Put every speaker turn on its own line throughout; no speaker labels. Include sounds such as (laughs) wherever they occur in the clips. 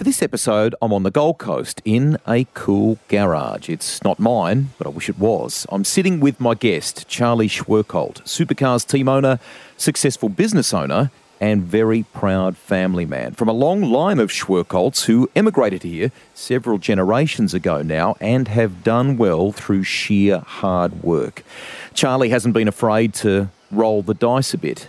For this episode, I'm on the Gold Coast in a cool garage. It's not mine, but I wish it was. I'm sitting with my guest, Charlie Schwerkolt, supercars team owner, successful business owner, and very proud family man from a long line of Schwerkolts who emigrated here several generations ago now and have done well through sheer hard work. Charlie hasn't been afraid to roll the dice a bit.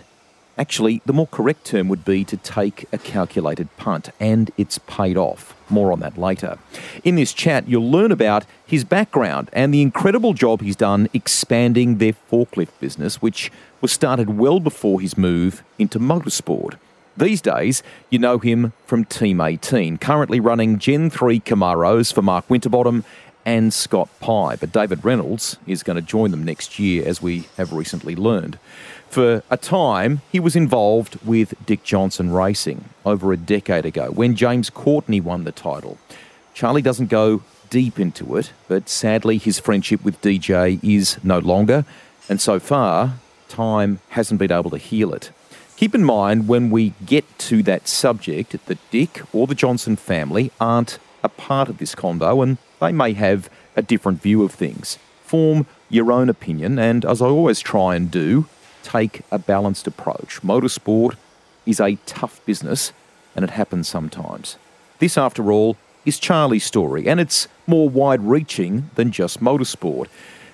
Actually, the more correct term would be to take a calculated punt, and it's paid off. More on that later. In this chat, you'll learn about his background and the incredible job he's done expanding their forklift business, which was started well before his move into motorsport. These days, you know him from Team 18, currently running Gen 3 Camaros for Mark Winterbottom and Scott Pye. But David Reynolds is going to join them next year, as we have recently learned. For a time, he was involved with Dick Johnson Racing over a decade ago when James Courtney won the title. Charlie doesn't go deep into it, but sadly, his friendship with DJ is no longer, and so far, time hasn't been able to heal it. Keep in mind when we get to that subject that Dick or the Johnson family aren't a part of this convo and they may have a different view of things. Form your own opinion, and as I always try and do, take a balanced approach. Motorsport is a tough business, and it happens sometimes. This, after all, is Charlie's story, and it's more wide reaching than just motorsport.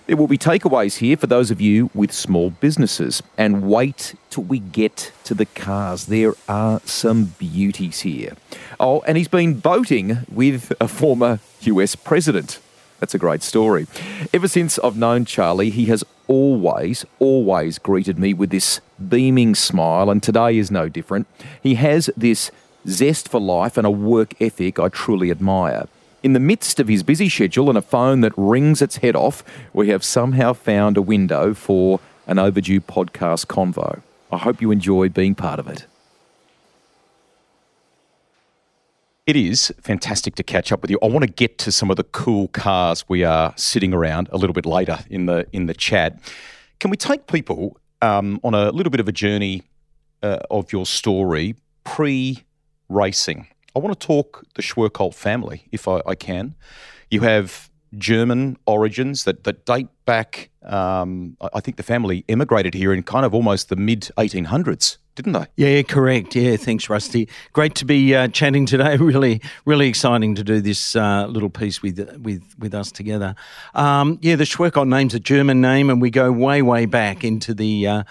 There will be takeaways here for those of you with small businesses. And wait till we get to the cars. There are some beauties here. Oh, and he's been boating with a former US president. That's a great story. Ever since I've known Charlie, he has always, always greeted me with this beaming smile, and today is no different. He has this zest for life and a work ethic I truly admire. In the midst of his busy schedule and a phone that rings its head off, we have somehow found a window for an overdue podcast convo. I hope you enjoy being part of it. It is fantastic to catch up with you. I want to get to some of the cool cars we are sitting around a little bit later in the in the chat. Can we take people um, on a little bit of a journey uh, of your story pre racing? I want to talk the Schwerkolt family, if I, I can. You have German origins that, that date back. Um, I think the family emigrated here in kind of almost the mid 1800s didn't they?
Yeah, correct. Yeah, thanks, Rusty. Great to be uh, chatting today. (laughs) Really, really exciting to do this uh, little piece with with with us together. Um, yeah, the Schwerkolt name's a German name, and we go way, way back into the. Uh,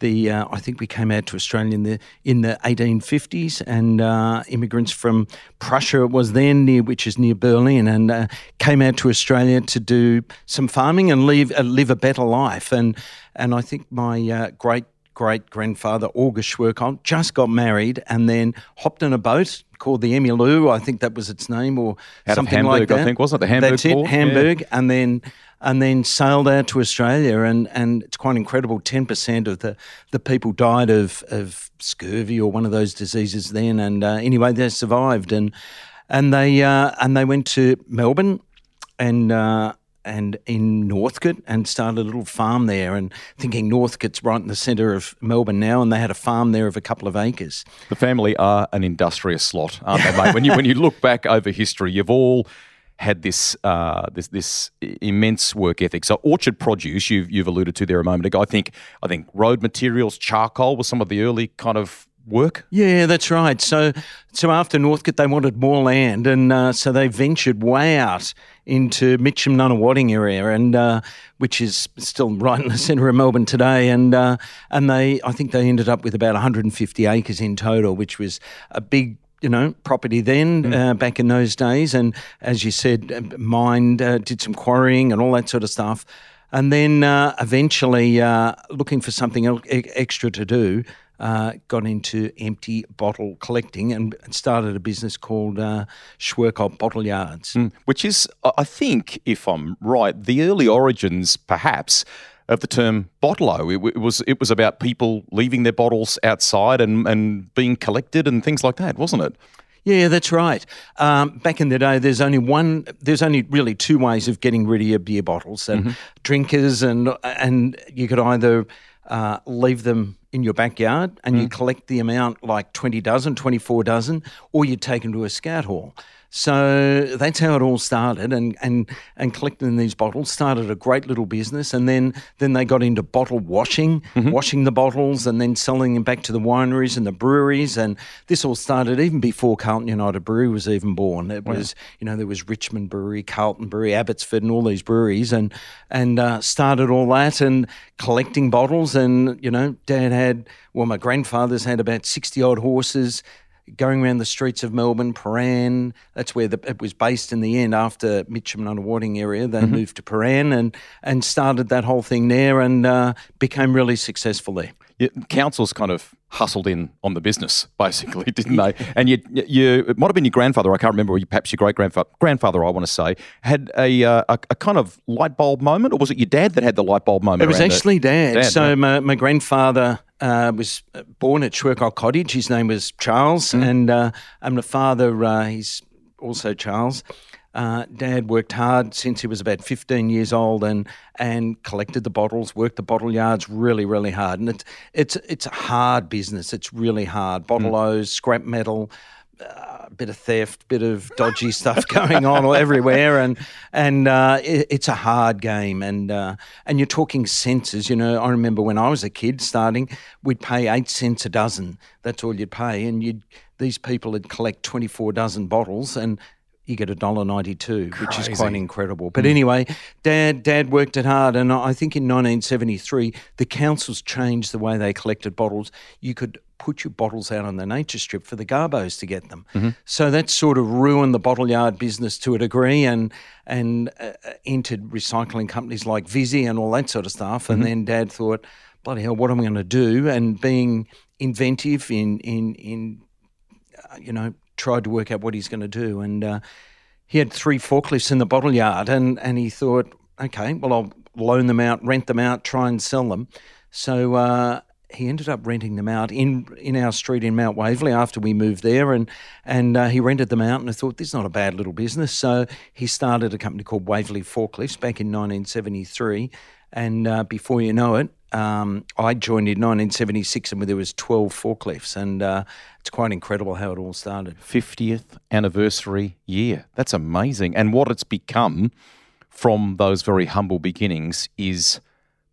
the uh, I think we came out to Australia in the in the 1850s, and uh, immigrants from Prussia it was then near which is near Berlin, and uh, came out to Australia to do some farming and live uh, live a better life. And and I think my uh, great great grandfather August Schwerkolt just got married and then hopped in a boat called the Emmylou, I think that was its name, or
out
something
Hamburg,
like that.
I think wasn't it the Hamburg
That's it,
port?
Hamburg,
Yeah.
and then and then sailed out to Australia, and, and it's quite incredible. Ten percent of the, the people died of, of scurvy or one of those diseases then, and uh, anyway, they survived, and and they uh, and they went to Melbourne, and. Uh, and in Northcote and started a little farm there and thinking Northcote's right in the centre of Melbourne now and they had a farm there of a couple of acres.
The family are an industrious lot, aren't they, mate? when you when you look back over history, you've all had this uh, this this immense work ethic. So orchard produce, you've you've alluded to there a moment ago. I think I think road materials, charcoal was some of the early kind of work.
Yeah, that's right. So, so after Northcote, they wanted more land, and uh, so they ventured way out into Mitcham Nunawading area, and uh, which is still right in the centre of Melbourne today. And uh, and they, I think they ended up with about 150 acres in total, which was a big. You know, property then uh, back in those days, and as you said, uh, mined, uh, did some quarrying and all that sort of stuff, and then uh, eventually uh, looking for something e- extra to do, uh, got into empty bottle collecting and started a business called uh, Schwerkolt Bottle Yards.
Mm, which is, I think, if I'm right, the early origins, perhaps, of the term bottle It, it, was it was about people leaving their bottles outside and, and being collected and things like that, wasn't it?
Yeah, that's right. Um, back in the day, there's only one. There's only really two ways of getting rid of your beer bottles and mm-hmm. drinkers, and and you could either uh, leave them in your backyard and mm. you collect the amount like 20 dozen, 24 dozen, or you take them to a scout hall. So that's how it all started, and and and collecting these bottles started a great little business, and then then they got into bottle washing, mm-hmm. washing the bottles, and then selling them back to the wineries and the breweries, and this all started even before Carlton United Brewery was even born. It wow. was you know there was Richmond Brewery, Carlton Brewery, Abbotsford, and all these breweries, and and uh, started all that and collecting bottles, and you know Dad had well my grandfather's had about sixty odd horses going around the streets of Melbourne, Prahran. That's where the, it was based in the end. After Mitcham and Nunawading area, they mm-hmm. moved to Prahran and and started that whole thing there and uh, became really successful there.
Yeah, councils kind of hustled in on the business, (laughs) basically, didn't they? And you, you, it might have been your grandfather. I can't remember. Or Perhaps your great grandfather. Grandfather, I want to say, had a, uh, a, a kind of light bulb moment, or was it your dad that had the light bulb moment?
It was actually dad. dad. So my, my grandfather uh, was born at Schwerkolt Cottage. His name was Charles, mm. and uh, and my father, uh, he's also Charles. Uh, Dad worked hard since he was about 15 years old and and collected the bottles, worked the bottle yards really, really hard. And it's it's it's a hard business. It's really hard. Bottle mm. scrap metal, a bit of theft, bit of dodgy stuff (laughs) going on all everywhere, and and uh, it, it's a hard game, and uh, and you're talking cents. You know, I remember when I was a kid starting, we'd pay eight cents a dozen. That's all you'd pay, and you'd these people would collect twenty four dozen bottles, and you get a dollar ninety two, which is quite incredible. But mm. anyway, Dad Dad worked it hard, and I think in 1973 the councils changed the way they collected bottles. You could put your bottles out on the nature strip for the garbos to get them. Mm-hmm. So that sort of ruined the bottle yard business to a degree, and and uh, entered recycling companies like Visy and all that sort of stuff. Mm-hmm. And then Dad thought, bloody hell, what am I going to do? And being inventive in in in uh, you know tried to work out what he's going to do. And uh, he had three forklifts in the bottle yard, and, and he thought, okay, well, I'll loan them out, rent them out, try and sell them. So uh, he ended up renting them out in in our street in Mount Waverley after we moved there, and and uh, he rented them out. And I thought this is not a bad little business, so he started a company called Waverley Forklifts back in 1973. And uh, before you know it, um, I joined in 1976 and there was 12 forklifts and uh, it's quite incredible how it all started.
50th anniversary year. That's amazing. And what it's become from those very humble beginnings is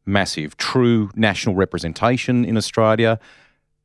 massive. True national representation in Australia.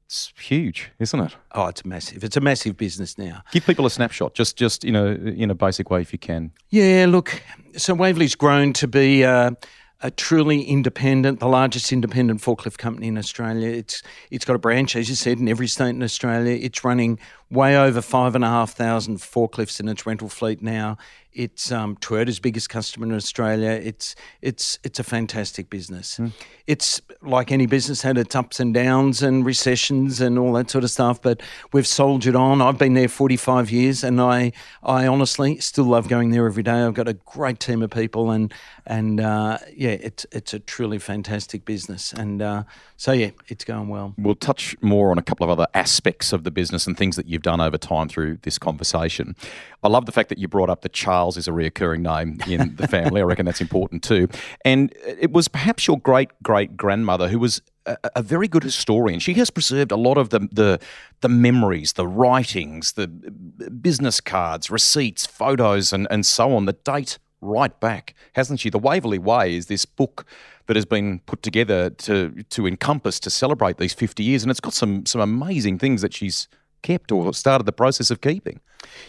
It's huge, isn't it?
Oh, it's massive. It's a massive business now.
Give people a snapshot, just just you know, in a basic way, if you can.
Yeah, look. So Waverley's grown to be uh, a truly independent, the largest independent forklift company in Australia. It's it's got a branch, as you said, in every state in Australia. It's running way over five and a half thousand forklifts in its rental fleet now. It's um, Toyota's biggest customer in Australia. It's it's it's a fantastic business. Mm. It's like any business had its ups and downs and recessions and all that sort of stuff, but we've soldiered on. I've been there 45 years, and I I honestly still love going there every day. I've got a great team of people, and and uh, yeah, it's it's a truly fantastic business. And uh, so yeah, it's going well.
We'll touch more on a couple of other aspects of the business and things that you've done over time through this conversation. I love the fact that you brought up that Charles is a reoccurring name in the family. I reckon that's important too. And it was perhaps your great great grandmother who was a, a, very good historian. She has preserved a lot of the, the the memories, the writings, the uh, business cards, receipts, photos, and, and so on that date right back, hasn't she? The Waverley Way is this book that has been put together to to encompass to celebrate these 50 years and it's got some some amazing things that she's kept or started the process of keeping.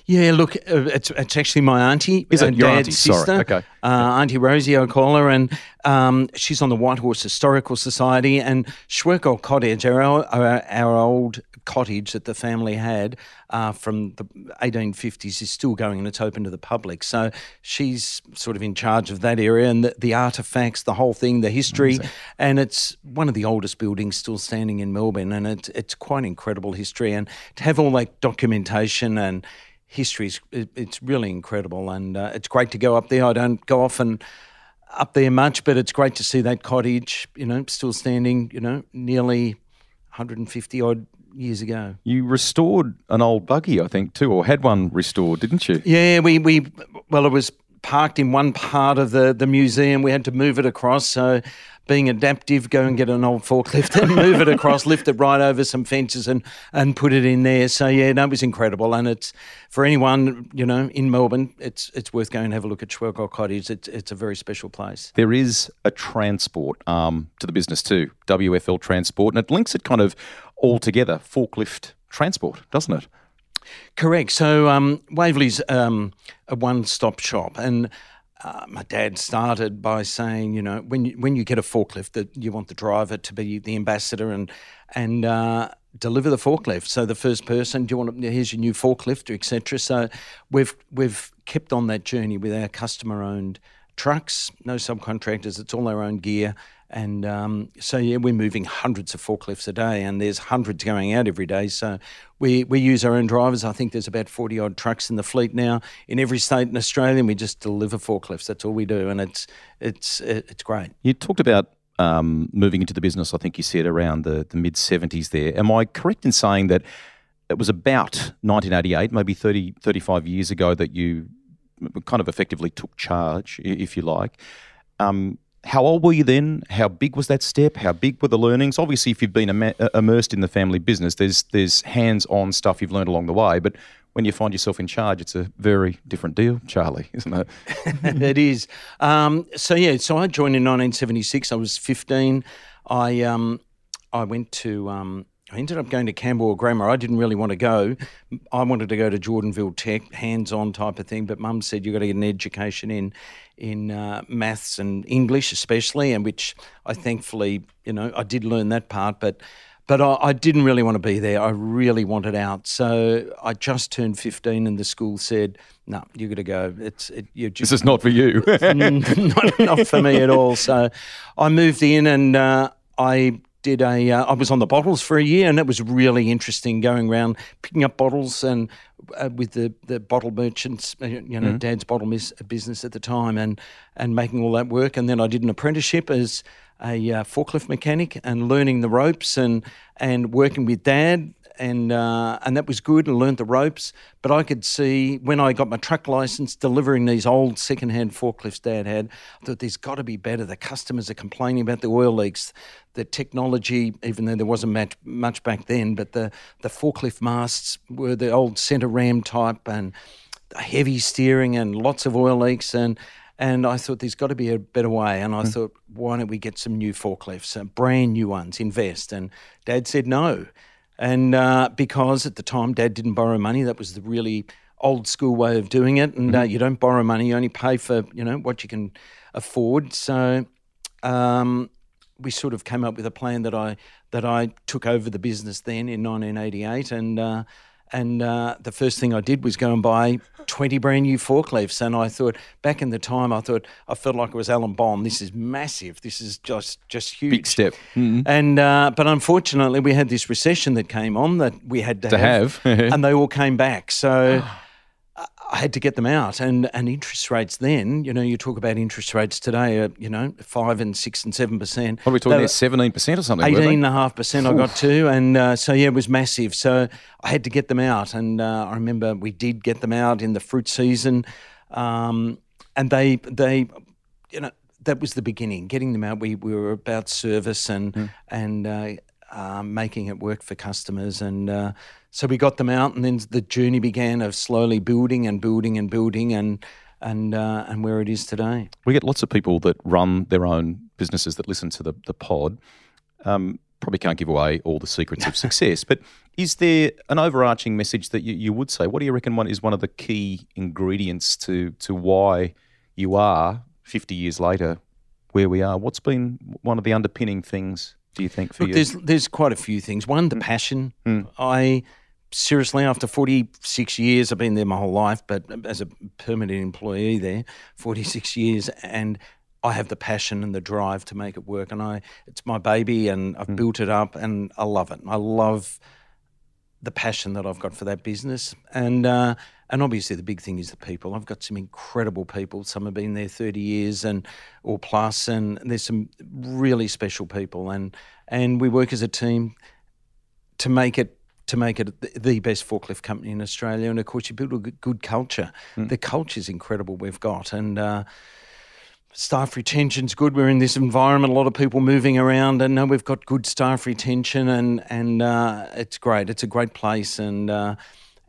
Yeah, look, uh, it's, it's actually my auntie,
is it your auntie?
sister.
Sorry. Okay.
uh, Auntie Rosie, I call her, and um, she's on the Whitehorse Historical Society. And Schwerkolt Cottage, our, our, our old cottage that the family had uh, from the 1850s, is still going and it's open to the public. So she's sort of in charge of that area and the, the artefacts, the whole thing, the history. And it's one of the oldest buildings still standing in Melbourne. And it's, it's quite incredible history. And to have all that documentation and history is it's really incredible, and uh, it's great to go up there. I don't go often up there much, but it's great to see that cottage, you know, still standing, you know, nearly 150 odd years ago.
You restored an old buggy, I think, too, or had one restored, didn't you?
Yeah, we, we well, it was parked in one part of the, the museum. We had to move it across. So being adaptive, go and get an old forklift and move it across, lift it right over some fences and, and put it in there. So yeah, that was incredible. And it's for anyone, you know, in Melbourne, it's it's worth going and have a look at Schwerkolt Cottage. It's it's a very special place.
There is a transport arm to the business too, WFL Transport, and it links it kind of all together, forklift transport, doesn't it?
Correct. So um, Waverley's um, a one-stop shop, and uh, my dad started by saying, you know, when you, when you get a forklift, that you want the driver to be the ambassador and and uh, deliver the forklift. So the first person, do you want to, here's your new forklift, etc. So we've we've kept on that journey with our customer-owned trucks, no subcontractors. It's all our own gear, and um, so, yeah, we're moving hundreds of forklifts a day, and there's hundreds going out every day. So, we, we use our own drivers. I think there's about 40 odd trucks in the fleet now in every state in Australia, and we just deliver forklifts. That's all we do, and it's, it's, it's great.
You talked about um, moving into the business, I think you said around the, the mid 70s there. Am I correct in saying that it was about 1988, maybe 30, 35 years ago, that you kind of effectively took charge, if you like? Um, how old were you then? How big was that step? How big were the learnings? Obviously, if you've been Im- uh, immersed in the family business, there's there's hands-on stuff you've learned along the way. But when you find yourself in charge, it's a very different deal, Charlie, (laughs) isn't it? (laughs)
it is. Um, so yeah, so I joined in 1976. I was 15. I um, I went to um, I ended up going to Camberwell Grammar. I didn't really want to go. I wanted to go to Jordanville Tech, hands-on type of thing. But Mum said you've got to get an education in in uh, maths and English, especially, and which I thankfully, you know, I did learn that part. But but I, I, didn't really want to be there. I really wanted out. So I just turned 15, and the school said, "No, you've got to go. It's it, you
just, this is not for you. (laughs)
not, not for me at all." So I moved in, and uh, I did a. Uh, I was on the bottles for a year, and it was really interesting going around picking up bottles and uh, with the, the bottle merchants, uh, you know, mm Dad's bottle mis- business at the time, and and making all that work. And then I did an apprenticeship as a uh, forklift mechanic and learning the ropes and and working with Dad and uh, and that was good and learned the ropes. But I could see when I got my truck license, delivering these old second-hand forklifts Dad had, I thought there's got to be better. The customers are complaining about the oil leaks, the technology, even though there wasn't much, much back then. But the the forklift masts were the old centre ram type and heavy steering and lots of oil leaks and. And I thought there's got to be a better way. And I mm. thought, why don't we get some new forklifts, uh, brand new ones, invest? And Dad said no. And uh, because at the time dad didn't borrow money, that was the really old school way of doing it. And uh, mm-hmm. uh, you don't borrow money, you only pay for, you know, what you can afford. So um, we sort of came up with a plan that I that I took over the business then in 1988, and uh, and uh, the first thing I did was go and buy 20 brand new forklifts. And I thought, back in the time, I thought, I felt like it was Alan Bond. This is massive. This is just just huge.
Big step.
Mm-hmm. And uh, But unfortunately, we had this recession that came on that we had to,
to have.
have. (laughs) and they all came back. So. (gasps) (sighs) I had to get them out, and and interest rates then, you know, you talk about interest rates today, uh, you know, five and six and seven percent.
What are we talking about? Seventeen percent or something?
Eighteen and a half percent. I got to, and uh, so yeah, it was massive. So I had to get them out, and uh, I remember we did get them out in the fruit season, um, and they they, you know, that was the beginning. Getting them out, we, we were about service and mm. and uh, um, making it work for customers. And uh, so we got them out, and then the journey began of slowly building and building and building and and uh, and where it is today.
We get lots of people that run their own businesses that listen to the the pod. Um, probably can't give away all the secrets of (laughs) success, but is there an overarching message that you, you would say? What do you reckon one is one of the key ingredients to to why you are 50 years later, where we are. What's been one of the underpinning things, do you think, for
Look,
you?
there's there's quite a few things. One, the hmm. passion. Hmm. I seriously, after 46 years, I've been there my whole life, but as a permanent employee there, 46 (laughs) years, and I have the passion and the drive to make it work. And I, it's my baby, and I've hmm. built it up, and I love it. I love the passion that I've got for that business, and uh, and obviously the big thing is the people. I've got some incredible people. Some have been there thirty years and or plus, and there's some really special people, and and we work as a team to make it to make it the- best forklift company in Australia. And of course, you build a good- culture. The culture is incredible. We've got and. Uh, Staff retention's good. We're in this environment, a lot of people moving around, and uh, we've got good staff retention, and and uh, it's great. It's a great place, and uh,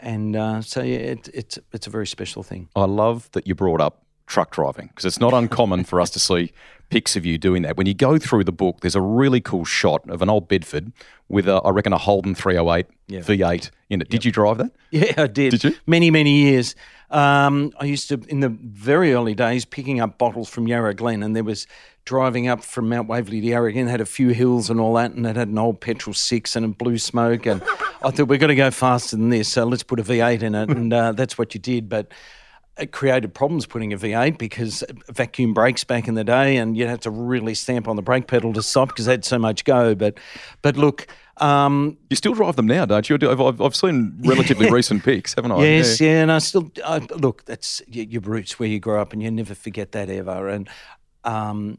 and uh, so yeah, it, it's it's a very special thing.
I love that you brought up truck driving because it's not uncommon for us to see pics of you doing that. When you go through the book, there's a really cool shot of an old Bedford with, a, I reckon, a Holden 308 V8 in it. Did you drive that?
Yeah, I did.
Did you?
Many, many years. Um, I used to, in the very early days, picking up bottles from Yarra Glen, and there was driving up from Mount Waverley to Yarra Glen, had a few hills and all that, and it had an old petrol six and a blue smoke. And I thought, we've got to go faster than this, so let's put a V8 in it. And uh, that's what you did. But it created problems putting a V8 because vacuum brakes back in the day, and you had to really stamp on the brake pedal to stop because they had so much go. But, but look, um,
You still drive them now, don't you? I've, I've- seen (laughs) relatively recent pics, haven't I?
Yes,
Yeah.
yeah, and I still I, look. That's your roots where you grow up, and you never forget that ever. And um,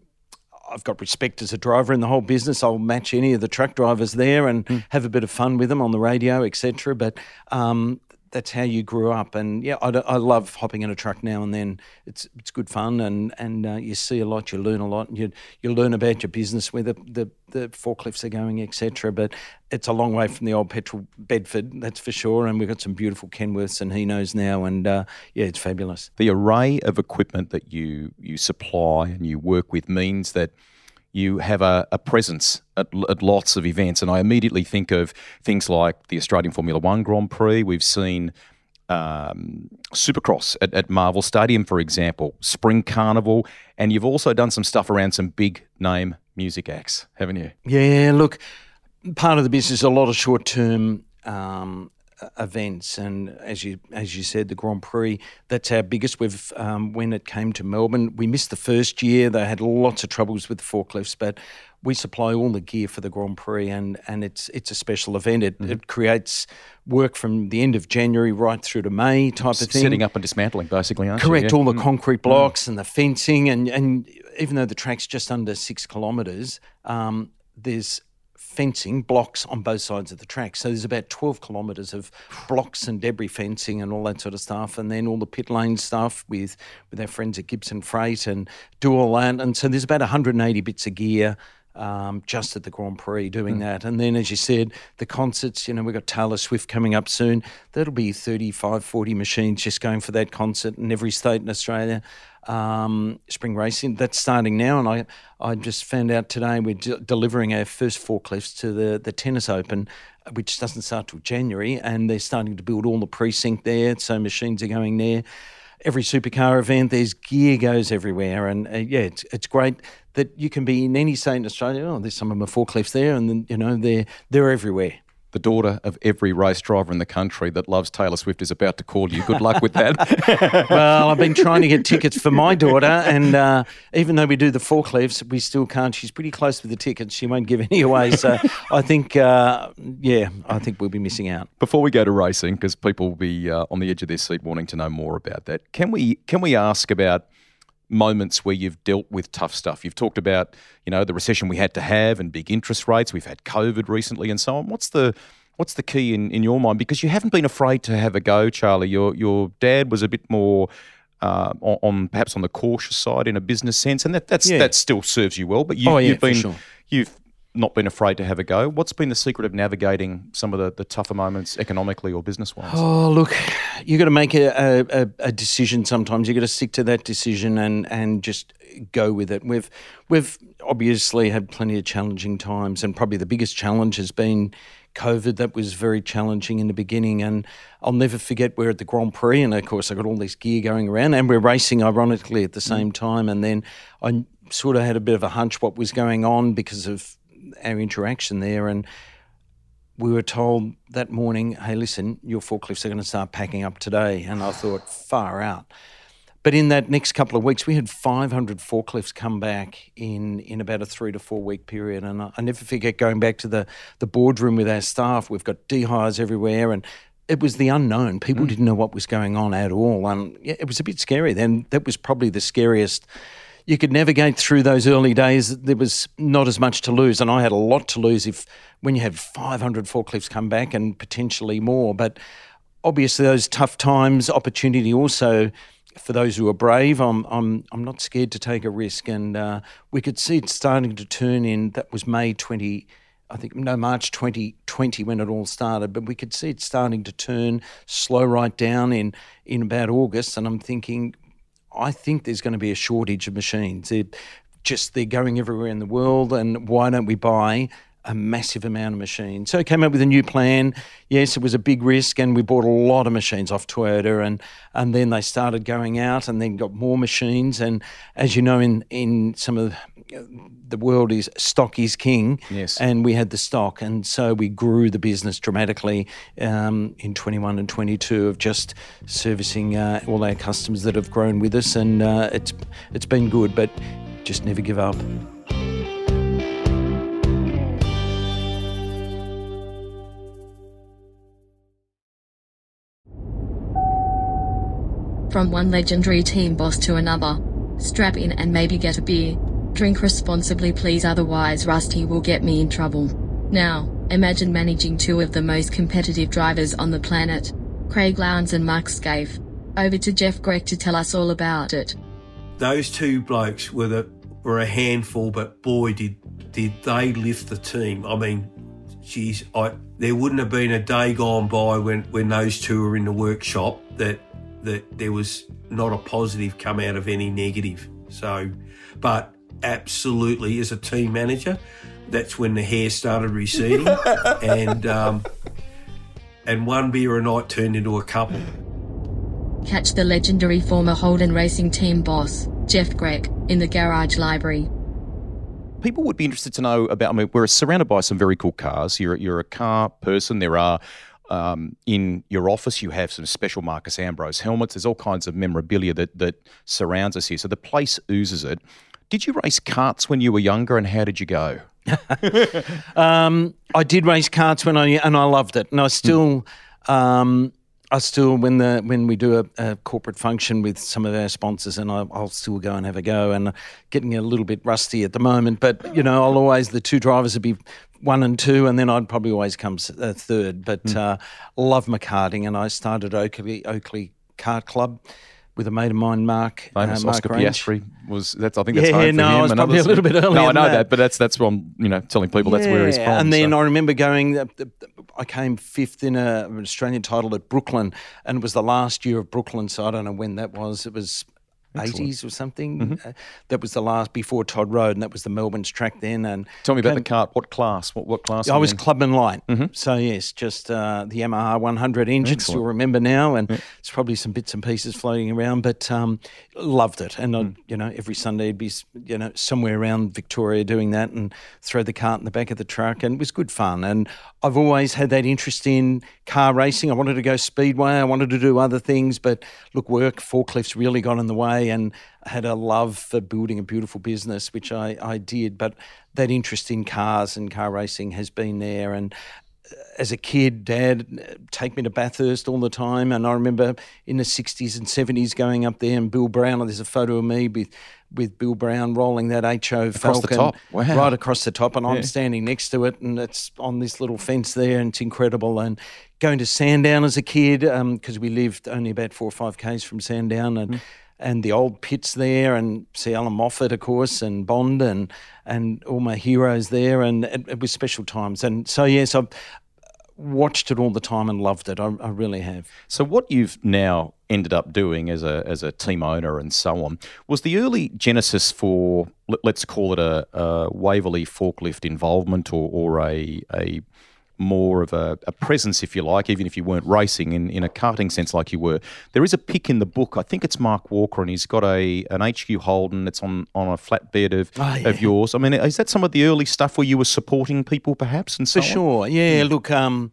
I've got respect as a driver in the whole business. I'll match any of the truck drivers there and
Hmm.
have a bit of fun with them on the radio, etc. But um, that's how you grew up, and yeah, I love hopping in a truck now and then. It's it's good fun, and and uh, you see a lot, you learn a lot, and you you learn about your business, where the the, the forklifts are going, etc. But it's a long way from the old petrol Bedford, that's for sure. And we've got some beautiful Kenworths and Hinos now, and uh, yeah, it's fabulous.
the array of equipment that you you supply and you work with means that you have a, a presence at, at lots of events. And I immediately think of things like the Australian Formula One Grand Prix. We've seen um, Supercross at, at Marvel Stadium, for example, Spring Carnival, and you've also done some stuff around some big name music acts, haven't you?
Yeah, look, part of the business a lot of short term um, events, and as you as you said, the Grand Prix that's our biggest. We've um, when it came to Melbourne, we missed the first year. They had lots of troubles with the forklifts, but we supply all the gear for the Grand Prix, and, and it's it's a special event. It, it creates work from the end of January right through to May type of thing.
Setting up and dismantling, basically, aren't
Correct,
you?
all the concrete blocks and the fencing, and, and even though the track's just under six kilometres, um, there's fencing blocks on both sides of the track. So there's about 12 kilometres of blocks and debris fencing and all that sort of stuff. And then all the pit lane stuff with, with our friends at Gibson Freight and do all that. And so there's about 180 bits of gear um, just at the Grand Prix doing that. And then, as you said, the concerts, you know, we've got Taylor Swift coming up soon. That'll be 35, 40 machines just going for that concert in every state in Australia. Um, spring racing, that's starting now. And I, I just found out today we're de- delivering our first forklifts to the, the Tennis Open, which doesn't start till January. And they're starting to build all the precinct there. So machines are going there every supercar event, there's gear goes everywhere, and uh, yeah, it's it's great that you can be in any state in Australia. Oh, there's some of my forklifts there, and then you know they're they're everywhere.
The daughter of every race driver in the country that loves Taylor Swift is about to call you. Good luck with that. (laughs)
well, I've been trying to get tickets for my daughter, and uh, even though we do the forklifts, we still can't. She's pretty close with the tickets. She won't give any away. So I think, uh, yeah, I think we'll be missing out.
Before we go to racing, because people will be uh, on the edge of their seat wanting to know more about that, can we can we ask about moments where you've dealt with tough stuff? You've talked about you know the recession we had to have and big interest rates. We've had COVID recently and so on. What's the What's the key in, in your mind? Because you haven't been afraid to have a go, Charlie. Your your dad was a bit more uh, on, on perhaps on the cautious side in a business sense, and that that's
Yeah.
that still serves you well. But you,
Oh, yeah,
you've been
sure.
you've not been afraid to have a go. What's been the secret of navigating some of the, the tougher moments economically or business wise?
Oh, look, you've got to make a, a, a decision sometimes. You've got to stick to that decision and, and just go with it. We've we've obviously had plenty of challenging times, and probably the biggest challenge has been COVID. That was very challenging in the beginning, and I'll never forget we're at the Grand Prix, and of course I got all this gear going around, and we're racing ironically at the mm. same time, and then I sort of had a bit of a hunch what was going on because of our interaction there. And we were told that morning, hey, listen, your forklifts are going to start packing up today. And I thought, far out. But in that next couple of weeks, we had 500 forklifts come back in, in about a three to four week period. And I, I never forget going back to the, the boardroom with our staff. We've got dehires everywhere. And it was the unknown. People mm. didn't know what was going on at all. And yeah, it was a bit scary. Then that was probably the scariest you could navigate through those early days. There was not as much to lose, and I had a lot to lose if when you had 500 forklifts come back and potentially more. But obviously, those tough times, opportunity also for those who are brave. I'm I'm I'm not scared to take a risk, and uh, we could see it starting to turn in. That was May 20. I think no March 2020 when it all started, but we could see it starting to turn slow right down in in about August, and I'm thinking I think there's going to be a shortage of machines. It just they're going everywhere in the world, and why don't we buy a massive amount of machines. So I came up with a new plan. Yes, it was a big risk, and we bought a lot of machines off Toyota, and and then they started going out, and then got more machines. And as you know, in in some of the world is stock is king.
Yes.
And we had the stock. And so we grew the business dramatically um, in 21 and 22 of just servicing uh, all our customers that have grown with us. And uh, it's, it's been good, but just never give up.
From one legendary team boss to another, strap in and maybe get a beer. Drink responsibly please otherwise Rusty will get me in trouble. Now, imagine managing two of the most competitive drivers on the planet. Craig Lowndes and Mark Skaife. Over to Jeff Grech to tell us all about it.
Those two blokes were the were a handful, but boy did did they lift the team. I mean, geez, I there wouldn't have been a day gone by when, when those two were in the workshop that that there was not a positive come out of any negative. So, but absolutely as a team manager. That's when the hair started receding, (laughs) and um, and one beer a night turned into a couple.
Catch the legendary former Holden Racing team boss Jeff Grech in the Garage Library.
People would be interested to know about. I mean, we're surrounded by some very cool cars. You're you're a car person. There are um, in your office, you have some special Marcos Ambrose helmets. There's all kinds of memorabilia that that surrounds us here. So the place oozes it. Did you race carts when you were younger, and how did you go? (laughs)
um, I did race carts when I and I loved it, and I still. Um, I still when the when we do a, a, corporate function with some of our sponsors, and I, will still go and have a go. And getting a little bit rusty at the moment, but you know, I'll always the two drivers would be one and two, and then I'd probably always come uh, third. But mm. uh, love my karting, and I started Oakley Oakleigh Kart Club with a mate of mine, Mark.
Uh, Famous
uh, Mark
Oscar
Range.
Piastri was that's I think that's
yeah,
home for
no,
him.
I was
and
probably
others.
a little bit earlier.
No, I know
that.
that. but that's that's what I'm you know telling people
yeah.
that's where he's from.
And then
so.
I remember going. I came fifth in a, an Australian title at Brooklyn, and it was the last year of Brooklyn. So I don't know when that was. It was eighties or something. Mm-hmm. Uh, that was the last before Todd Road, and that was the Melbourne's track then. And
tell me about came, the kart. What class? What what class?
I was Clubman Light. Mm-hmm. So yes, just uh, the Yamaha 100 engine. Excellent. Still remember now, and yeah. it's probably some bits and pieces floating around, but um, loved it. And mm. you know, every Sunday I'd be you know somewhere around Victoria doing that, and throw the cart in the back of the truck, and it was good fun. And I've always had that interest in car racing. I wanted to go speedway. I wanted to do other things, but look, work forklifts really got in the way, and had a love for building a beautiful business, which I, I did. But that interest in cars and car racing has been there, and uh, as a kid, Dad uh, take me to Bathurst all the time, and I remember in the '60s and '70s going up there. And Bill Brown, there's a photo of me with with Bill Brown rolling that HO
across
Falcon
wow.
right across the top, and yeah. I'm standing next to it, and it's on this little fence there, and it's incredible. And going to Sandown as a kid because um, we lived only about four or five k's from Sandown, and mm. And the old pits there, and see Allan Moffat, of course, and Bond, and and all my heroes there, and it, it was special times. And so yes, I've watched it all the time and loved it. I, I really have.
So what you've now ended up doing as a as a team owner and so on was the early genesis for let's call it a, a Waverley forklift involvement or, or a a more of a, a, presence, if you like, even if you weren't racing in, in a karting sense like you were. There is a pick in the book. I think it's Mark Walker, and he's got a an HQ Holden that's on, on a flatbed of oh, yeah. of yours. I mean, is that some of the early stuff where you were supporting people, perhaps? And so
for sure, yeah. Look, um,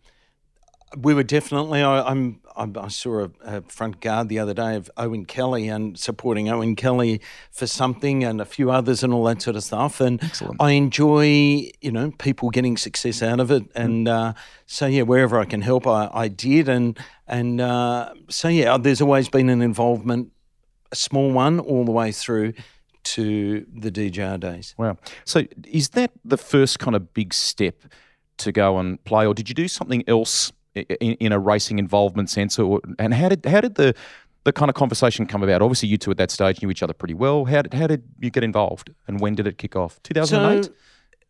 we were definitely. I, am I, saw a, a, front guard the other day of Owen Kelly and supporting Owen Kelly for something and a few others and all that sort of stuff. And Excellent. I enjoy, you know, people getting success out of it. Mm. And uh, so, yeah, wherever I can help, I, I did. And, and uh, so, yeah, there's always been an involvement, a small one, all the way through to the DJR days.
Wow. So is that the first kind of big step to go and play, or did you do something else in, in a racing involvement sense? Or, and how did how did the the kind of conversation come about? Obviously, you two at that stage knew each other pretty well. How did how did you get involved, and when did it kick off? Two thousand eight. So,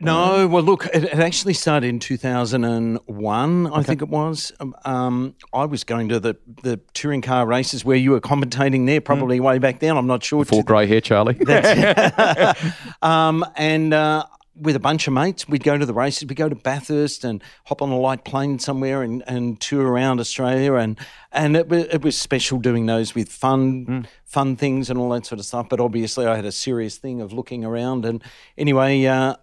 no, well, look, it, it, actually started in 2001, okay. I think it was. Um, um, I was going to the, the touring car races where you were commentating there, probably mm. way back then. I'm not sure.
Before grey hair, Charlie. (laughs) (laughs)
um, and uh, with a bunch of mates. We'd go to the races. We'd go to Bathurst and hop on a light plane somewhere and, and tour around Australia. And and it, it was special doing those with fun mm. fun things and all that sort of stuff. But obviously, I had a serious thing of looking around. And anyway. Uh,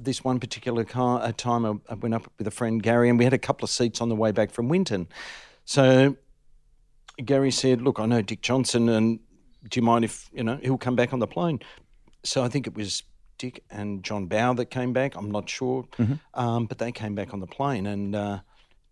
this one particular car, uh, time, I, I went up with a friend Gary, and we had a couple of seats on the way back from Winton. So Gary said, "Look, I know Dick Johnson, and do you mind if you know he'll come back on the plane?" So I think it was Dick and John Bowe that came back. I'm not sure, mm-hmm. um, but they came back on the plane. And uh,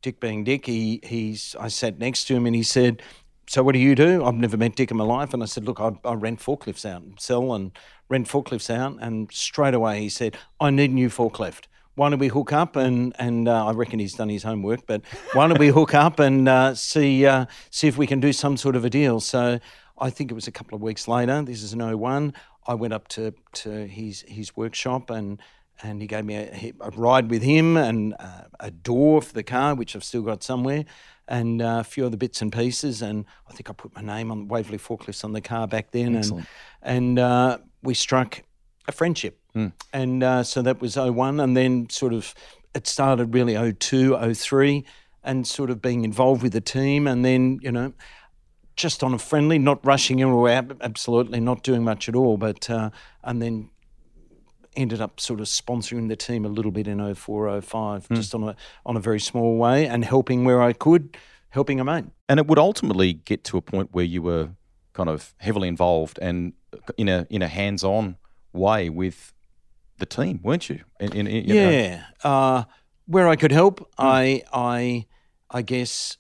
Dick, being Dick, he he's I sat next to him and he said, "So what do you do?" I've never met Dick in my life, and I said, "Look, I, I rent forklifts out, and sell and rent forklifts out." And straight away he said, "I need a new forklift." Why don't we hook up and and uh, I reckon he's done his homework, but why don't we (laughs) hook up and uh, see uh, see if we can do some sort of a deal? So I think it was a couple of weeks later. This is an 01. I went up to, to his his workshop and and he gave me a, a ride with him and uh, a door for the car, which I've still got somewhere, and uh, a few other bits and pieces. And I think I put my name on Waverley Forklifts on the car back then, Excellent. and and uh, we struck a friendship. Mm. And uh, so that was 01, and then sort of it started really 02, 03, and sort of being involved with the team, and then you know just on a friendly, not rushing in or out, absolutely not doing much at all. But uh, and then ended up sort of sponsoring the team a little bit in 04, 05, mm. just on a on a very small way and helping where I could, helping a mate.
And it would ultimately get to a point where you were kind of heavily involved and in a in a hands on way with the team, weren't you? In, in,
you yeah, uh, where I could help, mm. I I I guess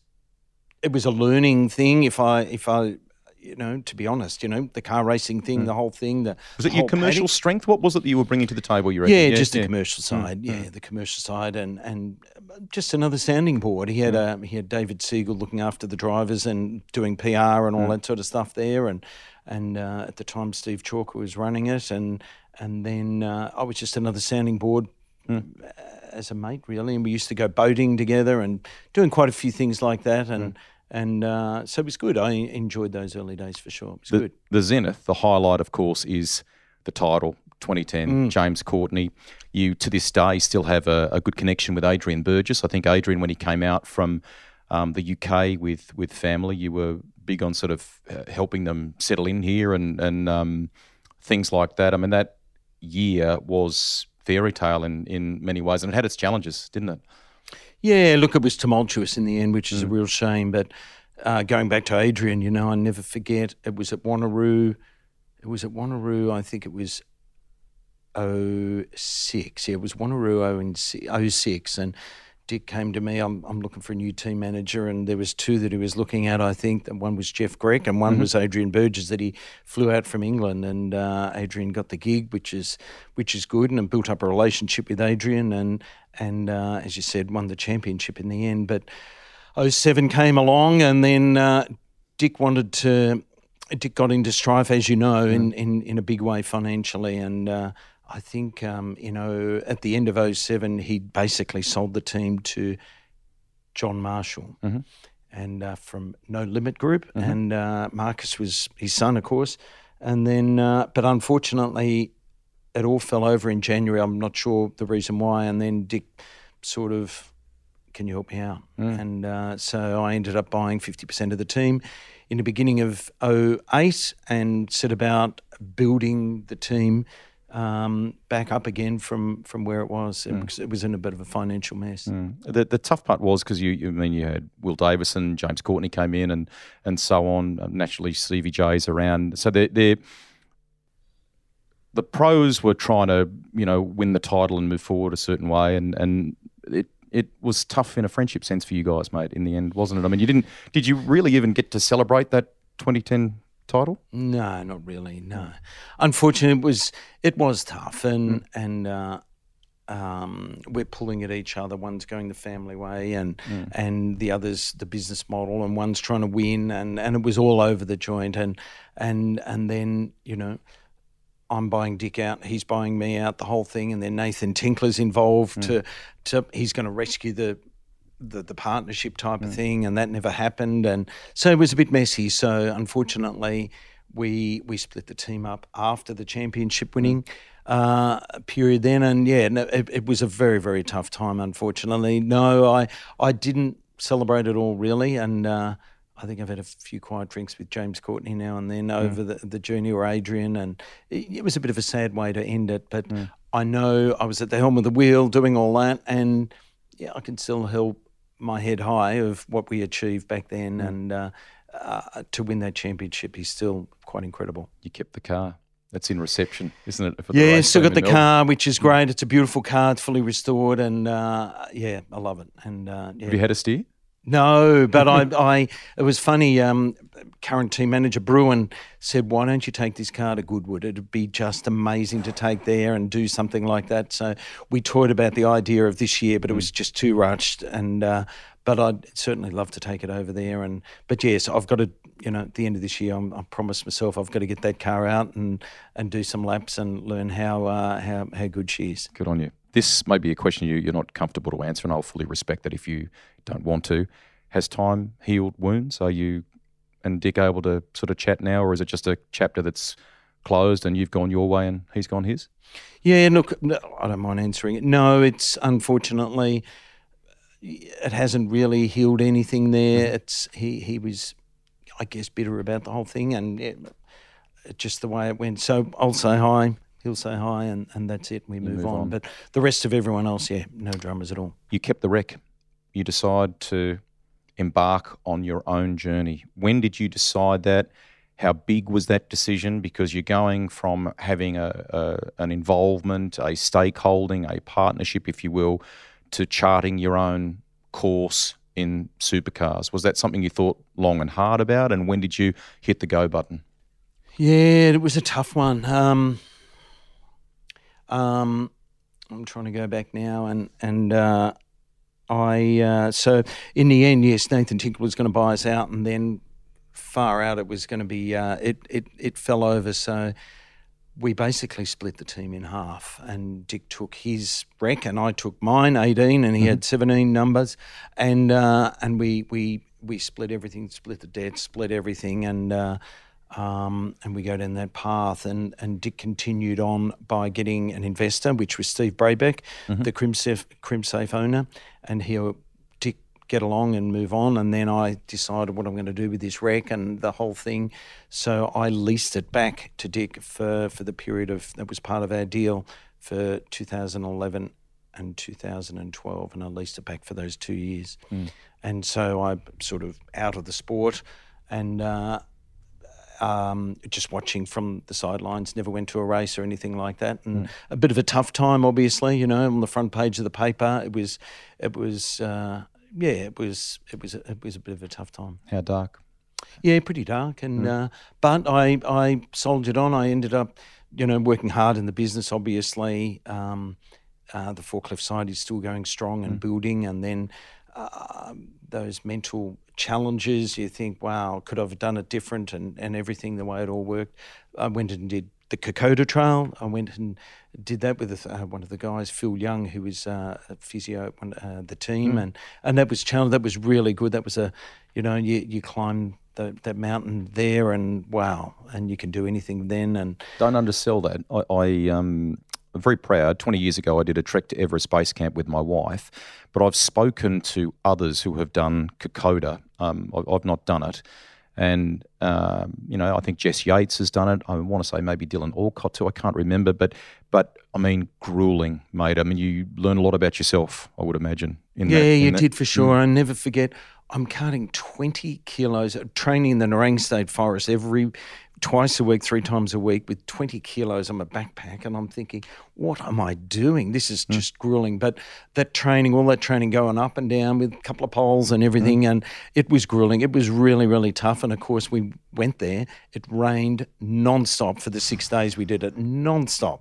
it was a learning thing. If I if I you know, to be honest, you know, the car racing thing, mm. the whole thing. The
was it your commercial strength? What was it that you were bringing to the table? You
yeah, yeah, just yeah. the commercial hmm. side. Mm. Yeah, the commercial side, and and just another sounding board. He had mm. he had David Siegel looking after the drivers and doing PR and all hmm. that sort of stuff there, and and uh, at the time Steve Chalker was running it, and and then uh, I was just another sounding board. Hmm. As a mate, really, and we used to go boating together and doing quite a few things like that, and and uh, so it was good. I enjoyed those early days for sure. It was
the,
good.
The Zenith, the highlight, of course, is the title 2010. Mm. James Courtney. You to this day still have a, a, good connection with Adrian Burgess. I think Adrian, when he came out from um, the UK with with family, you were big on sort of uh, helping them settle in here and and um, things like that. I mean, that year was fairy tale in in many ways, and it had its challenges, didn't it?
Yeah, look, it was tumultuous in the end, which is mm. a real shame. But uh, going back to Adrian, you know, I never forget. It was at Wanneroo. It was at Wanneroo. I think it was 06. Yeah, it was Wanneroo 06. And Dick came to me. I'm, I'm looking for a new team manager, and there was two that he was looking at. I think and one was Jeff Grech, and one mm-hmm. was Adrian Burgess that he flew out from England. And uh, Adrian got the gig, which is which is good, and built up a relationship with Adrian. And and uh, as you said, won the championship in the end. But 07 came along, and then uh, Dick wanted to. Dick got into strife, as you know, in, in, in a big way financially. And uh, I think, um, you know, at the end of 07, he basically sold the team to John Marshall. And uh, from No Limit Group, and uh, Marcus was his son, of course. And then, uh, but unfortunately, it all fell over in January. I'm not sure the reason why. And then Dick sort of, can you help me out? And uh, so I ended up buying 50% of the team in the beginning of 08 and set about building the team um, back up again from, from where it was because it was in a bit of a financial mess.
The, the tough part was because you, you I mean you had Will Davison, James Courtney came in, and and so on. Uh, Naturally, CVJ's around. So they they the pros were trying to you know win the title and move forward a certain way, and and it it was tough in a friendship sense for you guys, mate. In the end, wasn't it? I mean, you didn't. Did you really even get to celebrate that 2010 title?
No, not really. No, unfortunately, it was it was tough, and and uh, um, we're pulling at each other. One's going the family way, and and the other's the business model, and one's trying to win, and and it was all over the joint, and and and then you know. I'm buying Dick out, he's buying me out, the whole thing, and then Nathan Tinkler's involved to, to he's going to rescue the the, the partnership type of thing, and that never happened, and so it was a bit messy. So unfortunately, we we split the team up after the championship winning uh, period. Then, and yeah, no, it, it was a very very tough time. Unfortunately, no, I I didn't celebrate it all really, and. Uh, I think I've had a few quiet drinks with James Courtney now and then over the, the journey or Adrian, and it, it was a bit of a sad way to end it. But I know I was at the helm of the wheel doing all that, and yeah, I can still hold my head high of what we achieved back then, and uh, uh, to win that championship is still quite incredible.
You kept the car. That's in reception, isn't it?
Yeah, still got the
Melbourne?
car, which is great. It's a beautiful car. It's fully restored, and uh, yeah, I love it. And uh, yeah.
Have you had a steer?
No, but I, I, it was funny. Um, current team manager Bruin said, "Why don't you take this car to Goodwood? It'd be just amazing to take there and do something like that." So we toyed about the idea of this year, but it was just too rushed. And uh, but I'd certainly love to take it over there. And but yes, I've got to. You know, at the end of this year, I'm, I promised myself I've got to get that car out and, and do some laps and learn how uh, how how good she is.
Good on you. This may be a question you, you're not comfortable to answer, and I'll fully respect that if you don't want to. Has time healed wounds? Are you and Dick able to sort of chat now, or is it just a chapter that's closed and you've gone your way and he's gone his?
Yeah, look, no, I don't mind answering it. No, it's unfortunately, it hasn't really healed anything there. Mm-hmm. It's he he was, I guess, bitter about the whole thing, and it, it just the way it went. So I'll say hi, he'll say hi, and, and that's it. We move,
move
on.
on.
But the rest of everyone else, yeah, no dramas at all.
You kept the REC. You decide to embark on your own journey. When did you decide that? How big was that decision? Because you're going from having a, a an involvement, a stakeholding, a partnership, if you will, to charting your own course in supercars. Was that something you thought long and hard about? And when did you hit the go button?
Yeah, it was a tough one. Um, um, I'm trying to go back now, and and uh, I uh, so in the end, yes, Nathan Tinkler was going to buy us out, and then far out it was going to be uh, it it it fell over. So we basically split the team in half, and Dick took his REC, and I took mine, 18, and he had 17 numbers, and uh, and we we we split everything, split the debt, split everything, and. Uh, um, and we go down that path. And, and Dick continued on by getting an investor, which was Steve Brabeck, the CrimSafe, CrimSafe owner, and he'll Dick get along and move on. And then I decided what I'm going to do with this REC and the whole thing. So I leased it back to Dick for, for the period of that was part of our deal for 2011 and 2012, and I leased it back for those two years. And so I sort of out of the sport and. Uh, um, just watching from the sidelines, never went to a race or anything like that, and a bit of a tough time, obviously. You know, on the front page of the paper, it was, it was, uh, yeah, it was, it was, it was a bit of a tough time.
How dark?
Yeah, pretty dark, and uh, but I I soldiered on. I ended up, you know, working hard in the business. Obviously, um, uh, the forklift side is still going strong and building, and then uh, those mental challenges. You think, wow, could I have done it different and, and everything, the way it all worked. I went and did the Kokoda Trail. I went and did that with uh, one of the guys, Phil Young, who was uh, a physio at uh, the team, mm. and and that was challenge. That was really good. that was a, you know, you you climb the, that mountain there, and wow, and you can do anything then. And
don't undersell that. I, I um. I'm very proud. 20 years ago, I did a trek to Everest Base Camp with my wife, but I've spoken to others who have done Kokoda. Um, I've not done it, and, um, you know, I think Jess Yates has done it. I want to say maybe Dylan Alcott too. I can't remember. But, but I mean, grueling, mate. I mean, you learn a lot about yourself, I would imagine.
In yeah, that, in you that. did for sure. Mm. I never forget. I'm carting 20 kilos, training in the Nerang State Forest every twice a week, three times a week with 20 kilos on my backpack. And I'm thinking, what am I doing? This is hmm. just mm. grueling. But that training, all that training going up and down with a couple of poles and everything, mm. and it was grueling. It was really, really tough. And of course, we went there. It rained nonstop for the six days we did it, nonstop.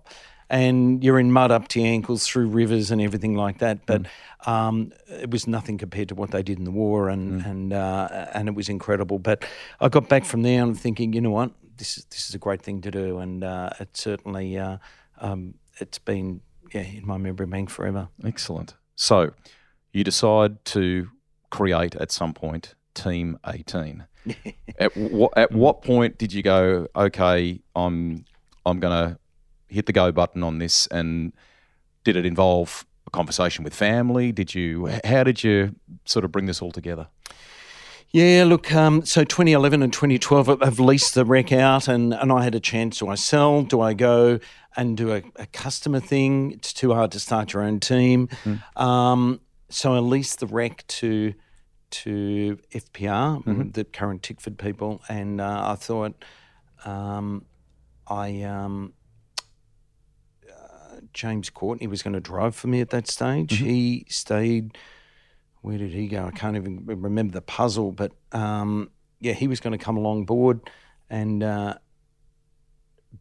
And you're in mud up to your ankles through rivers and everything like that. But mm. um, it was nothing compared to what they did in the war, and hmm. and uh, and it was incredible. But I got back from there and thinking, you know what, this is this is a great thing to do, and uh, it certainly uh, um, it's been yeah in my memory bank forever.
Excellent. So you decide to create at some point Team 18. (laughs) at what at what point did you go? Okay, I'm I'm going to hit the go button on this, and did it involve a conversation with family? Did you? How did you sort of bring this all together?
Yeah, look, um, so 2011 and 2012, I've leased the REC out, and, and I had a chance. Do I sell? Do I go and do a, a customer thing? It's too hard to start your own team. Mm. Um, so I leased the REC to to FPR, mm-hmm. the current Tickford people, and uh, I thought um, I um, uh, James Courtney was going to drive for me at that stage. Mm-hmm. He stayed where did he go? I can't even remember the puzzle, but um, yeah, he was going to come along board, and uh,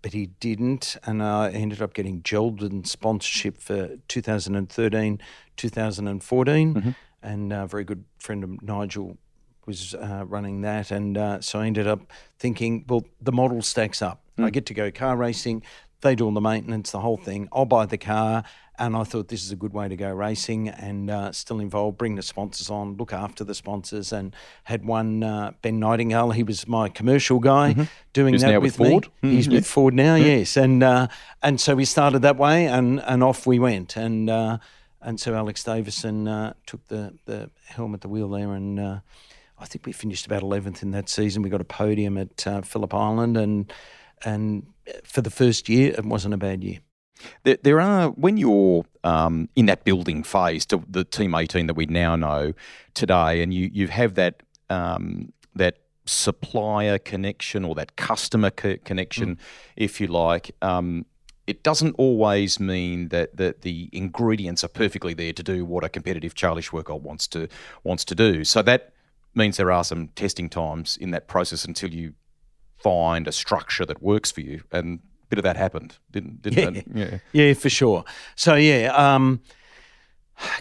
but he didn't, and I ended up getting Geldon sponsorship for 2013, 2014, mm-hmm. and a very good friend of Nigel was uh, running that, and uh, so I ended up thinking, well, the model stacks up. Mm. I get to go car racing. They do all the maintenance, the whole thing. I'll buy the car, and I thought this is a good way to go racing and uh, still involved, bring the sponsors on, look after the sponsors, and had one uh, Ben Nightingale. He was my commercial guy mm-hmm. doing
He's
that with
Ford.
me. Mm, He's yeah. with Ford now, mm. yes, and uh, and so we started that way, and and off we went, and uh, and so Alex Davison uh, took the the helm at the wheel there, and uh, I think we finished about eleventh in that season. We got a podium at Phillip Island, and and for the first year, it wasn't a bad year.
There, there are when you're um, in that building phase to the team 18 that we now know today, and you you have that um, that supplier connection or that customer co- connection, mm. if you like. Um, it doesn't always mean that, that the ingredients are perfectly there to do what a competitive Charlie Schwerkolt wants to wants to do. So that means there are some testing times in that process until you find a structure that works for you. And bit of that happened, didn't? didn't
yeah. yeah, yeah, for sure. So yeah, um,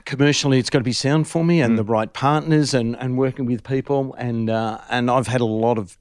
commercially, it's got to be sound for me, and mm. the right partners, and and working with people, and uh, and I've had a lot of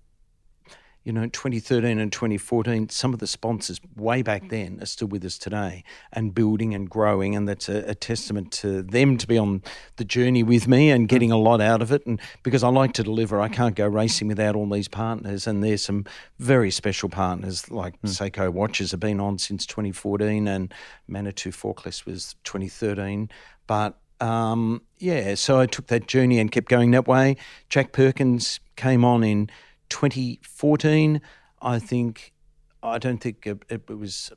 you know, 2013 and 2014, some of the sponsors way back then are still with us today and building and growing. And that's a, a, testament to them to be on the journey with me and getting a lot out of it. And because I like to deliver, I can't go racing without all these partners. And there's some very special partners like mm. Seiko Watches have been on since 2014 and Manitou Forklifts was 2013. But um, yeah, so I took that journey and kept going that way. Jack Perkins came on in 2014, I think I don't think it, it, was.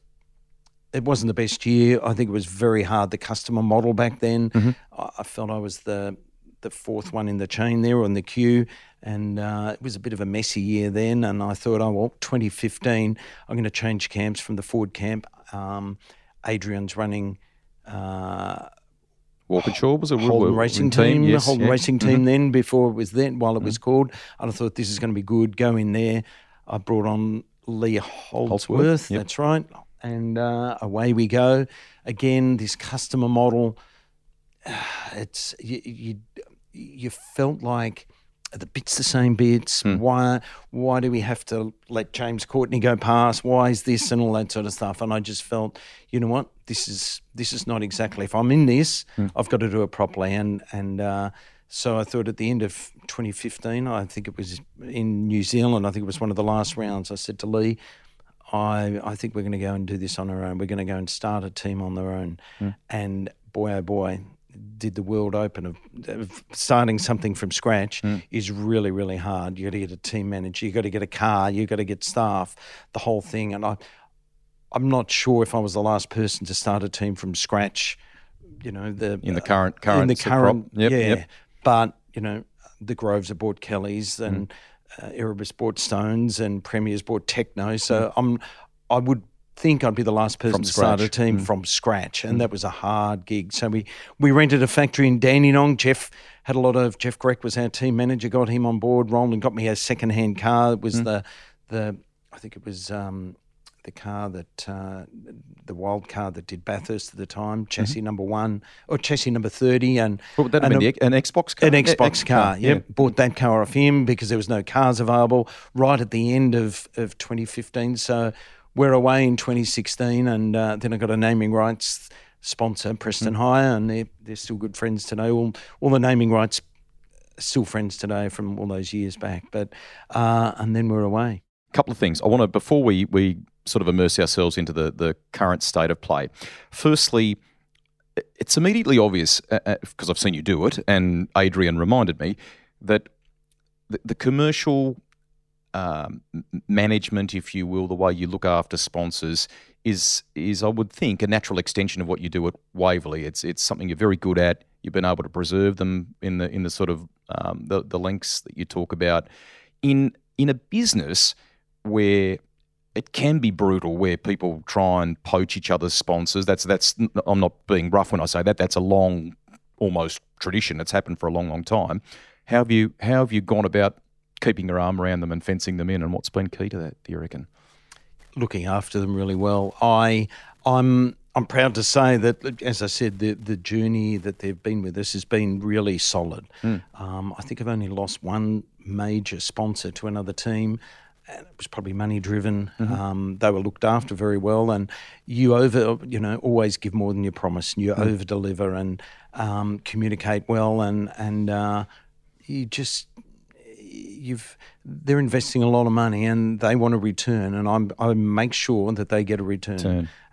It wasn't the best year. I think it was very hard. The customer model back then, mm-hmm. I, I, felt I was the the fourth one in the chain there on the queue, and uh, it was a bit of a messy year then. And I thought, oh well, 2015, I'm going to change camps from the Ford camp. Um, Adrian's running. Uh,
Walkinshaw was a
Holden racing team, team yes, Holden yeah. racing team mm-hmm. then before it was then while it mm-hmm. was called. And I thought this is going to be good. Go in there. I brought on Lee Holdsworth. Holdsworth yep. That's right. And uh, away we go. Again, this customer model. (sighs) It's you, you, you felt like the bits the same bits? Hmm. Why why do we have to let James Courtney go past? Why is this and all that sort of stuff? And I just felt, you know what, this is this is not exactly. If I'm in this, hmm. I've got to do it properly. And and uh, so I thought at the end of 2015, I think it was in New Zealand. I think it was one of the last rounds. I said to Lee. I, I think we're going to go and do this on our own. We're going to go and start a team on their own. Hmm. And boy, oh boy, did the world open of, of starting something from scratch is really, really hard. You got to get a team manager, you got to get a car, you got to get staff, the whole thing. And I, I'm not sure if I was the last person to start a team from scratch. You know, the
In the current current
in the current,
yep,
yeah.
yep.
But you know, the Groves have bought Kelly's
Mm.
and uh, Erebus bought Stones and PremiAir's bought Tekno.
Mm.
So I'm, I would think I'd be the last person
From
to start a
scratch. Mm.
team from scratch, and that was a hard gig. So we we rented a factory in Dandenong. Jeff had a lot of Jeff Greck was our team manager. Got him on board. Roland got me a second hand car. It was
Mm.
the the I think it was. Um, the car that uh, the wild car that did Bathurst at the time, chassis number one or chassis number thirty, and
Mm-hmm. Would that have
and a-
The, an Xbox car?
an Xbox
X
car. Yeah,
Yep.
bought that car off him because there was no cars available right at the end of, of 2015. So we're away in 2016, and uh, then I got a naming rights sponsor, Preston Hire, and they're they're still good friends today. All all the naming rights still friends today from all those years back. But uh, and then we're away.
A couple of things. I want to before we we sort of immerse ourselves into the the current state of play. Firstly, it's immediately obvious because I've seen you do it, and Adrian reminded me that the, the commercial um, management, if you will, the way you look after sponsors is is I would think a natural extension of what you do at Waverley. It's it's something you're very good at. You've been able to preserve them in the in the sort of um, the the links that you talk about in in a business where it can be brutal where people try and poach each other's sponsors. That's that's I'm not being rough when I say that. That's a long, almost tradition. It's happened for a long, long time. How have you how have you gone about keeping your arm around them and fencing them in? And what's been key to that? Do you reckon?
looking after them really well. I I'm I'm proud to say that, as I said, the the journey that they've been with us has been really solid. Um, I think I've only lost one major sponsor to another team. And it was probably money driven. Um, they were looked after very well, and you over, you know, always give more than you promise. And you over deliver and um, communicate well, and and uh, you just you've they're investing a lot of money and they want a return and I'm I make sure that they get a return.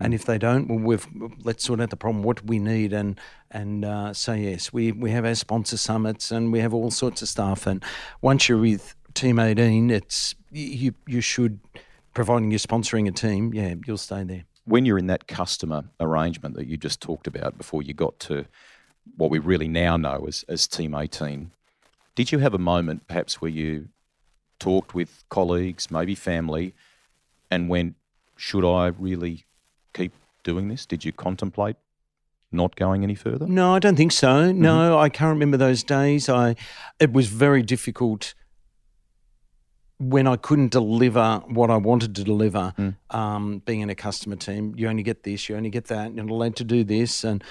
And if they don't, well we've let's sort out the problem. What we need and and uh, say yes. We we have our sponsor summits and we have all sorts of stuff and once you're with Team 18, it's you you should providing you're sponsoring a team, yeah, you'll stay there.
When you're in that customer arrangement that you just talked about before you got to what we really now know as, as Team 18, did you have a moment perhaps where you talked with colleagues, maybe family, and went, should I really keep doing this? Did you contemplate not going any further?
No, I don't think so. No, I can't remember those days. I it was very difficult when I couldn't deliver what I wanted to deliver. Um, being in a customer team, you only get this, you only get that, you're not allowed to do this, and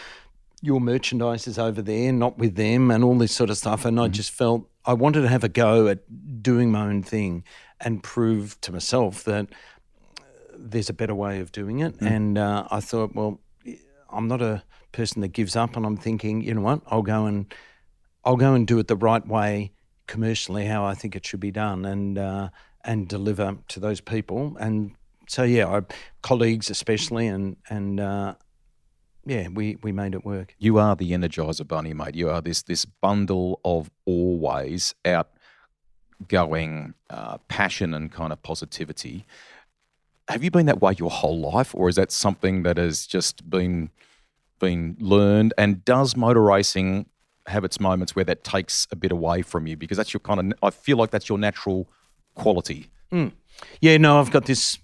your merchandise is over there, not with them, and all this sort of stuff. And I just felt I wanted to have a go at doing my own thing and prove to myself that there's a better way of doing it. And uh, I thought, well, I'm not a person that gives up, and I'm thinking, you know what, I'll go and I'll go and do it the right way commercially, how I think it should be done, and uh, and deliver to those people. And so, yeah, I, colleagues especially, and and uh, yeah, we we made it work.
You are the Energizer Bunny, mate. You are this this bundle of always outgoing uh, passion and kind of positivity. Have you been that way your whole life, or is that something that has just been been learned? And does motor racing have its moments where that takes a bit away from you? Because that's your kind of I feel like that's your natural quality.
Yeah, no, I've got this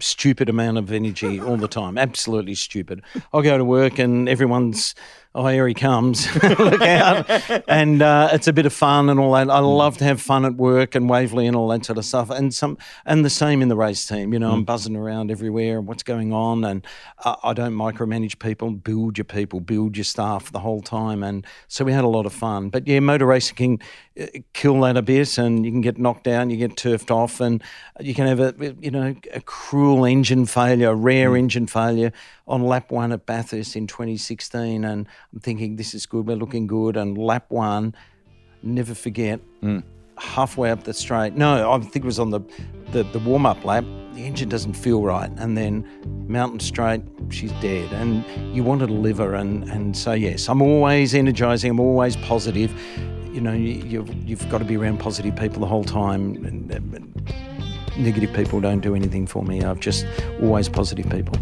stupid amount of energy all the time. Absolutely stupid. I'll go to work and everyone's oh, here he comes, (laughs) look out. and uh, it's a bit of fun and all that. I love to have fun at work and Waverley and all that sort of stuff. And some, and the same in the race team. You know, I'm buzzing around everywhere and what's going on. And uh, I don't micromanage people, build your people, build your staff the whole time. And so we had a lot of fun. But yeah, motor racing can uh, kill that a bit and you can get knocked down, you get turfed off, and you can have a, you know, a cruel engine failure, a rare engine failure on lap one at Bathurst in 2016. And I'm thinking, this is good, we're looking good. And lap one, never forget, mm. halfway up the straight, no, I think it was on the, the, the warm up lap, the engine doesn't feel right. And then mountain straight, she's dead. And you want to deliver. And, and so, yes, I'm always energizing, I'm always positive. You know, you, you've, you've got to be around positive people the whole time. And, and negative people don't do anything for me. I've just always positive people.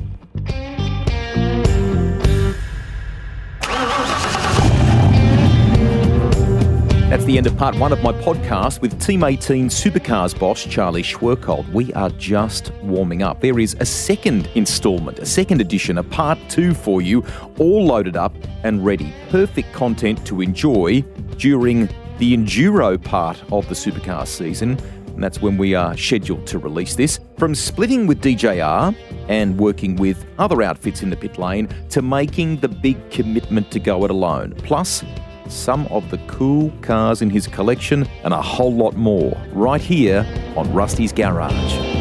The end of part one of my podcast with Team 18 Supercars boss Charlie Schwerkolt. We are just warming up. There is a second instalment, a second edition, a part two for you, all loaded up and ready. Perfect content to enjoy during the enduro part of the supercar season. And that's when we are scheduled to release this. From splitting with DJR and working with other outfits in the pit lane to making the big commitment to go it alone. Plus, some of the cool cars in his collection, and a whole lot more right here on Rusty's Garage.